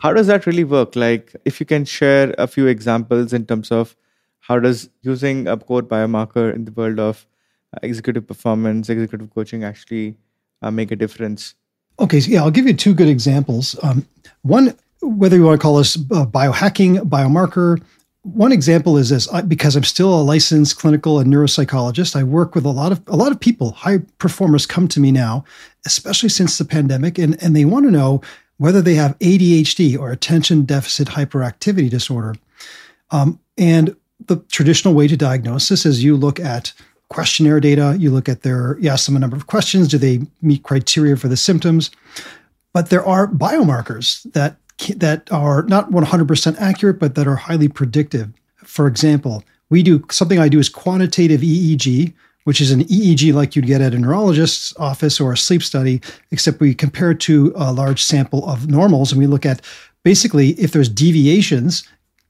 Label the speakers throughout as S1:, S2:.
S1: How does that really work? Like, if you can share a few examples in terms of how does using a core biomarker in the world of uh, executive performance, executive coaching actually uh, make a difference?
S2: Okay, so yeah, I'll give you two good examples. Um, one, whether you want to call this uh, biohacking, biomarker, one example is this because I'm still a licensed clinical and neuropsychologist. I work with a lot of a lot of people. High performers come to me now, especially since the pandemic, and, and they want to know whether they have ADHD or attention deficit hyperactivity disorder. Um, and the traditional way to diagnose this is you look at questionnaire data, you look at their, you ask them a number of questions. Do they meet criteria for the symptoms? But there are biomarkers that that are not 100% accurate, but that are highly predictive. For example, we do something I do is quantitative EEG, which is an EEG like you'd get at a neurologist's office or a sleep study, except we compare it to a large sample of normals and we look at basically if there's deviations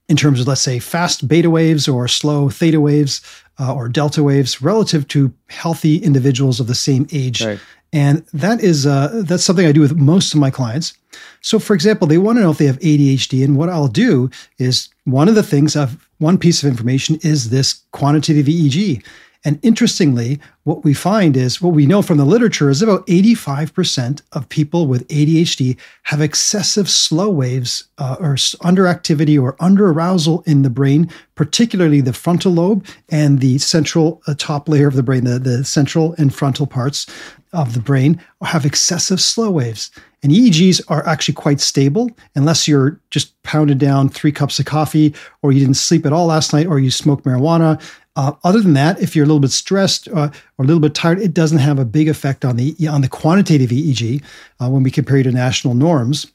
S2: in terms of, let's say, fast beta waves or slow theta waves uh, or delta waves relative to healthy individuals of the same age. Right. And that is uh, that's something I do with most of my clients. So, for example, they want to know if they have ADHD, and what I'll do is one of the things of one piece of information is this quantitative EEG. And interestingly, what we find is what we know from the literature is about 85% of people with ADHD have excessive slow waves uh, or underactivity or underarousal in the brain, particularly the frontal lobe and the central uh, top layer of the brain, the, the central and frontal parts of the brain have excessive slow waves. And EEGs are actually quite stable unless you're just pounded down three cups of coffee or you didn't sleep at all last night or you smoke marijuana. Uh, other than that, if you're a little bit stressed uh, or a little bit tired, it doesn't have a big effect on the on the quantitative EEG uh, when we compare to national norms.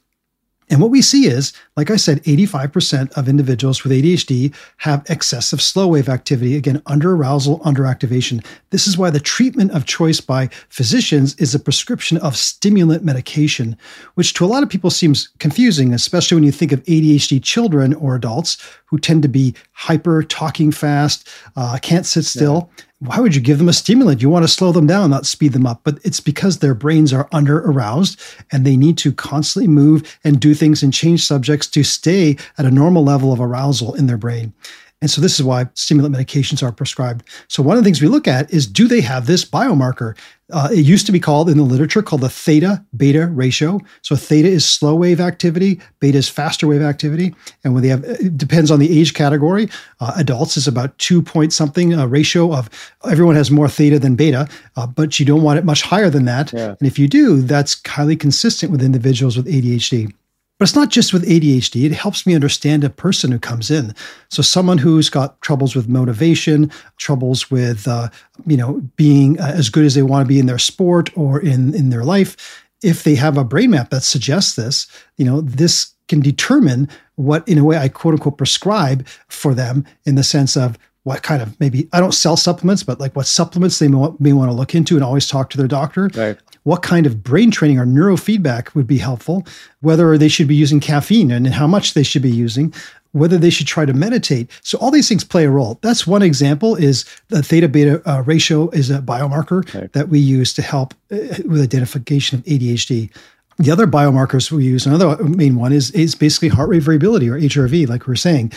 S2: And what we see is, like I said, 85% of individuals with ADHD have excessive slow wave activity, again, under arousal, under activation. This is why the treatment of choice by physicians is a prescription of stimulant medication, which to a lot of people seems confusing, especially when you think of ADHD children or adults who tend to be hyper, talking fast, uh, can't sit still. Yeah why would you give them a stimulant? You want to slow them down, not speed them up. But it's because their brains are under aroused and they need to constantly move and do things and change subjects to stay at a normal level of arousal in their brain. And so this is why stimulant medications are prescribed. So one of the things we look at is do they have this biomarker? Uh, it used to be called in the literature called the theta beta ratio. So theta is slow wave activity, beta is faster wave activity, and when they have it depends on the age category. Uh, adults is about two point something a ratio of everyone has more theta than beta, uh, but you don't want it much higher than that. Yeah. And if you do, that's highly consistent with individuals with ADHD. But it's not just with ADHD. It helps me understand a person who comes in. So someone who's got troubles with motivation, troubles with, uh, you know, being uh, as good as they want to be in their sport or in in their life. If they have a brain map that suggests this, you know, this can determine what, in a way, I quote unquote prescribe for them in the sense of what kind of maybe I don't sell supplements, but like what supplements they may, may want to look into and always talk to their doctor. Right what kind of brain training or neurofeedback would be helpful, whether they should be using caffeine and how much they should be using, whether they should try to meditate. So all these things play a role. That's one example is the theta beta uh, ratio is a biomarker okay. that we use to help uh, with identification of ADHD. The other biomarkers we use, another main one is, is basically heart rate variability or HRV, like we are saying.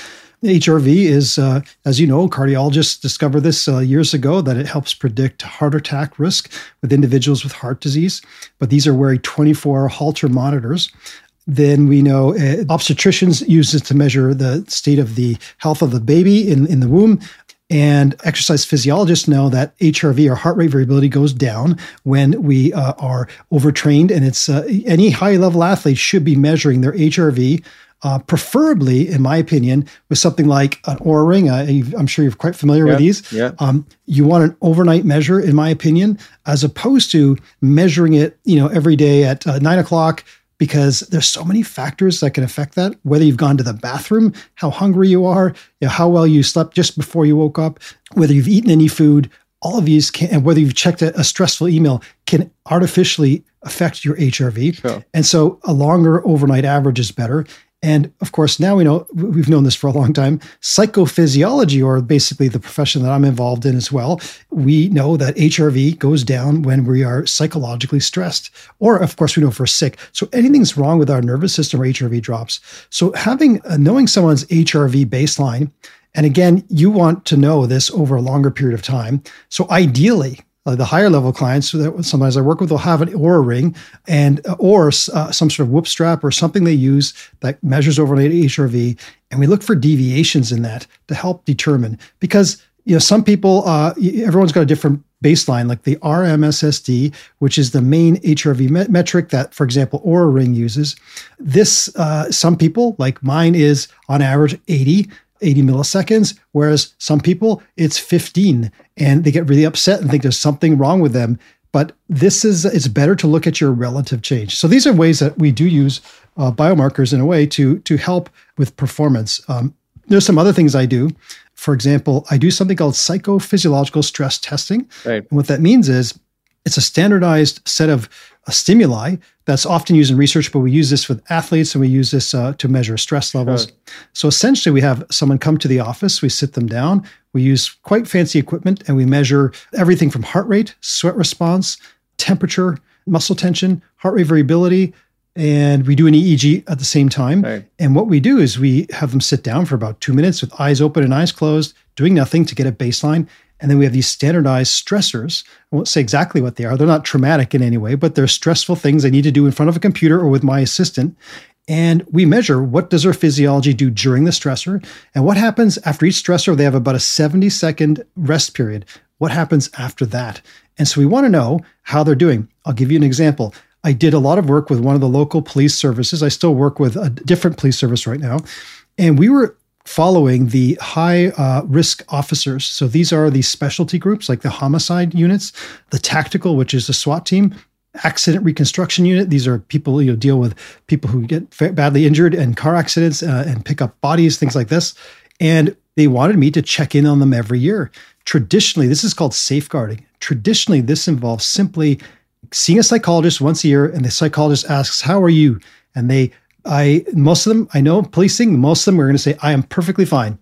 S2: HRV is, uh, as you know, cardiologists discovered this uh, years ago that it helps predict heart attack risk with individuals with heart disease. But these are wearing 24 hour Holter monitors. Then we know uh, obstetricians use it to measure the state of the health of the baby in, in the womb. And exercise physiologists know that HRV or heart rate variability goes down when we uh, are overtrained. And it's uh, any high level athlete should be measuring their HRV uh, preferably, in my opinion, with something like an Oura ring. Uh, I'm sure you're quite familiar
S1: yeah,
S2: with these.
S1: Yeah.
S2: Um, you want an overnight measure, in my opinion, as opposed to measuring it, you know, every day at uh, nine o'clock, because there's so many factors that can affect that. Whether you've gone to the bathroom, how hungry you are, you know, how well you slept just before you woke up, whether you've eaten any food, all of these can, and whether you've checked a, a stressful email, can artificially affect your HRV. Sure. And so a longer overnight average is better. And of course, now we know we've known this for a long time. Psychophysiology, or basically the profession that I'm involved in as well, we know that HRV goes down when we are psychologically stressed, or of course, we know if we're sick. So anything's wrong with our nervous system, or HRV drops. So having uh, knowing someone's HRV baseline, and again, you want to know this over a longer period of time. So ideally, uh, the higher level clients that sometimes I work with will have an Oura ring and uh, or uh, some sort of Whoop strap or something they use that measures overnight HRV, and we look for deviations in that to help determine because you know some people uh, everyone's got a different baseline like the RMSSD, which is the main HRV met- metric that, for example, Oura Ring uses. This uh, some people like mine is on average 80 80 milliseconds, whereas some people it's 15 and they get really upset and think there's something wrong with them. But this is, it's better to look at your relative change. So these are ways that we do use uh, biomarkers in a way to, to help with performance. Um, there's some other things I do. For example, I do something called psychophysiological stress testing.
S1: Right.
S2: And what that means is it's a standardized set of uh, stimuli that's often used in research, but we use this with athletes and we use this uh, to measure stress levels. Sure. So essentially, we have someone come to the office, we sit them down, we use quite fancy equipment, and we measure everything from heart rate, sweat response, temperature, muscle tension, heart rate variability, and we do an EEG at the same time. Right. And what we do is we have them sit down for about two minutes with eyes open and eyes closed, doing nothing to get a baseline. And then we have these standardized stressors. I won't say exactly what they are. They're not traumatic in any way, but they're stressful things I need to do in front of a computer or with my assistant. And we measure what does their physiology do during the stressor and what happens after each stressor. They have about a 70 second rest period. What happens after that? And so we want to know how they're doing. I'll give you an example. I did a lot of work with one of the local police services. I still work with a different police service right now. And we were following the high uh, risk officers. So these are the specialty groups like the homicide units, the tactical, which is the SWAT team, accident reconstruction unit. These are people you know, deal with people who get badly injured and car accidents uh, and pick up bodies, things like this. And they wanted me to check in on them every year. Traditionally, this is called safeguarding. Traditionally, this involves simply seeing a psychologist once a year, and the psychologist asks, "How are you?" and they I most of them I know policing. Most of them were going to say I am perfectly fine.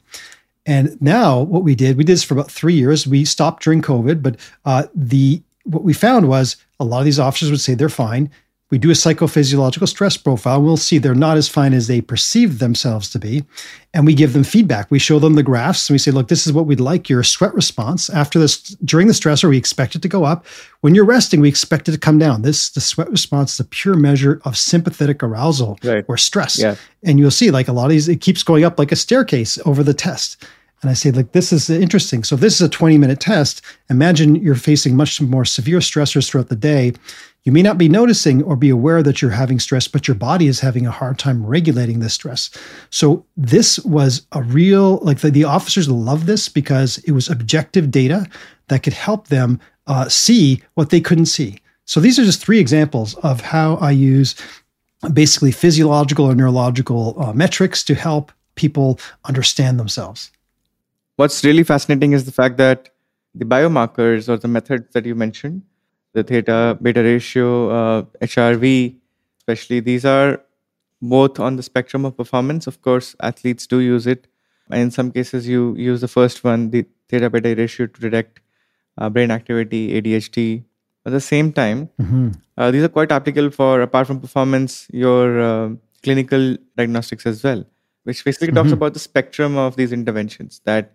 S2: And now what we did, we did this for about three years. We stopped during COVID, but uh, the what we found was a lot of these officers would say they're fine we do a psychophysiological stress profile. We'll see they're not as fine as they perceive themselves to be. And we give them feedback. We show them the graphs and we say, look, this is what we'd like your sweat response. After this, during the stressor, we expect it to go up. When you're resting, we expect it to come down. This, the sweat response is a pure measure of sympathetic arousal right. or stress. Yeah. And you'll see, like a lot of these, it keeps going up like a staircase over the test. And I say, like, this is interesting. So, if this is a 20 minute test. Imagine you're facing much more severe stressors throughout the day. You may not be noticing or be aware that you're having stress, but your body is having a hard time regulating this stress. So this was a real, like the, the officers love this because it was objective data that could help them uh, see what they couldn't see. So these are just three examples of how I use basically physiological or neurological uh, metrics to help people understand themselves.
S1: What's really fascinating is the fact that the biomarkers or the methods that you mentioned the theta beta ratio, uh, HRV, especially, these are both on the spectrum of performance. Of course, athletes do use it. And in some cases, you use the first one, the theta beta ratio, to detect uh, brain activity, ADHD. At the same time, mm-hmm. uh, these are quite applicable for, apart from performance, your uh, clinical diagnostics as well, which basically mm-hmm. talks about the spectrum of these interventions. That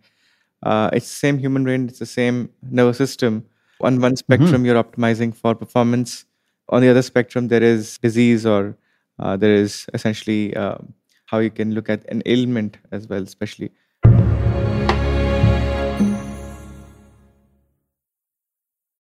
S1: uh, it's the same human brain, it's the same nervous system, on one spectrum mm-hmm. you're optimizing for performance on the other spectrum there is disease or uh, there is essentially uh, how you can look at an ailment as well especially